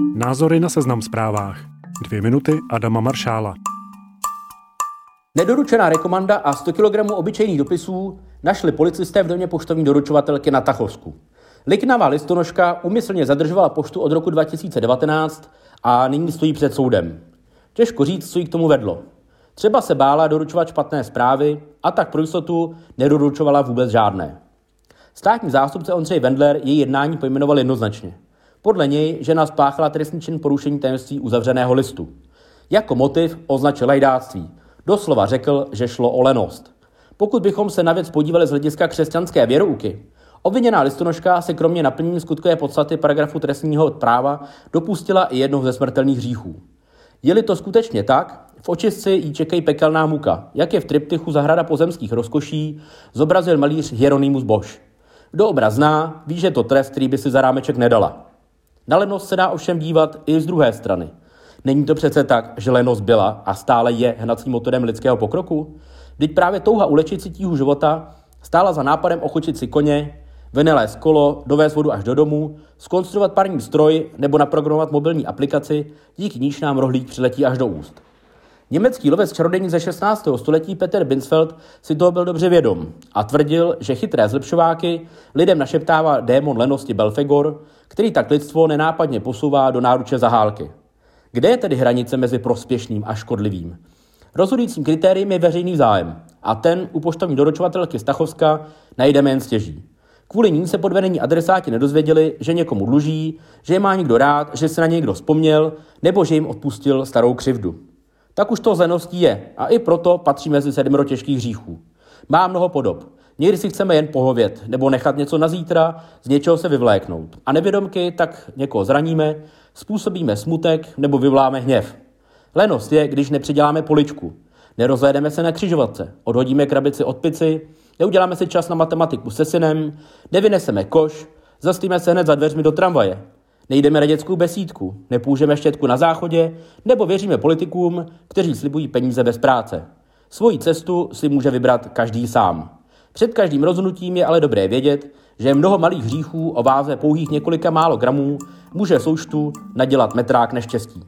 Názory na seznam zprávách. Dvě minuty Adama Maršála. Nedoručená rekomanda a 100 kg obyčejných dopisů našli policisté v domě poštovní doručovatelky na Tachovsku. Liknavá listonožka umyslně zadržovala poštu od roku 2019 a nyní stojí před soudem. Těžko říct, co jí k tomu vedlo. Třeba se bála doručovat špatné zprávy a tak pro jistotu nedoručovala vůbec žádné. Státní zástupce Ondřej Wendler její jednání pojmenoval jednoznačně. Podle něj žena spáchala trestný čin porušení tajemství uzavřeného listu. Jako motiv označil lajdáctví. Doslova řekl, že šlo o lenost. Pokud bychom se na věc podívali z hlediska křesťanské věrouky, obviněná listonožka se kromě naplnění skutkové podstaty paragrafu trestního práva dopustila i jednou ze smrtelných hříchů. Je-li to skutečně tak, v očistci jí čekají pekelná muka, jak je v triptychu Zahrada pozemských rozkoší zobrazil malíř Hieronymus Bosch. Kdo obraz zná, ví, že to trest, který by si za rámeček nedala. Na lenost se dá ovšem dívat i z druhé strany. Není to přece tak, že lenost byla a stále je hnacím motorem lidského pokroku? Vždyť právě touha ulečit si tíhu života stála za nápadem ochočit si koně, vynalézt kolo, dovést vodu až do domu, skonstruovat parní stroj nebo naprogramovat mobilní aplikaci, díky níž nám rohlík přiletí až do úst. Německý lovec čarodějní ze 16. století Peter Binsfeld si toho byl dobře vědom a tvrdil, že chytré zlepšováky lidem našeptává démon lenosti Belfegor, který tak lidstvo nenápadně posouvá do náruče zahálky. Kde je tedy hranice mezi prospěšným a škodlivým? Rozhodujícím kritériem je veřejný zájem a ten u poštovní doručovatelky Stachovska najdeme jen stěží. Kvůli ní se podvedení adresáti nedozvěděli, že někomu dluží, že je má někdo rád, že se na někdo vzpomněl nebo že jim odpustil starou křivdu tak už to zleností je a i proto patří mezi sedmero těžkých hříchů. Má mnoho podob. Někdy si chceme jen pohovět nebo nechat něco na zítra, z něčeho se vyvléknout. A nevědomky tak někoho zraníme, způsobíme smutek nebo vyvoláme hněv. Lenost je, když nepřiděláme poličku. Nerozhlédeme se na křižovatce, odhodíme krabici od pici, neuděláme si čas na matematiku se synem, nevyneseme koš, zastíme se hned za dveřmi do tramvaje, Nejdeme na dětskou besídku, nepůžeme štětku na záchodě, nebo věříme politikům, kteří slibují peníze bez práce. Svoji cestu si může vybrat každý sám. Před každým rozhodnutím je ale dobré vědět, že mnoho malých hříchů o váze pouhých několika málo gramů může součtu nadělat metrák neštěstí.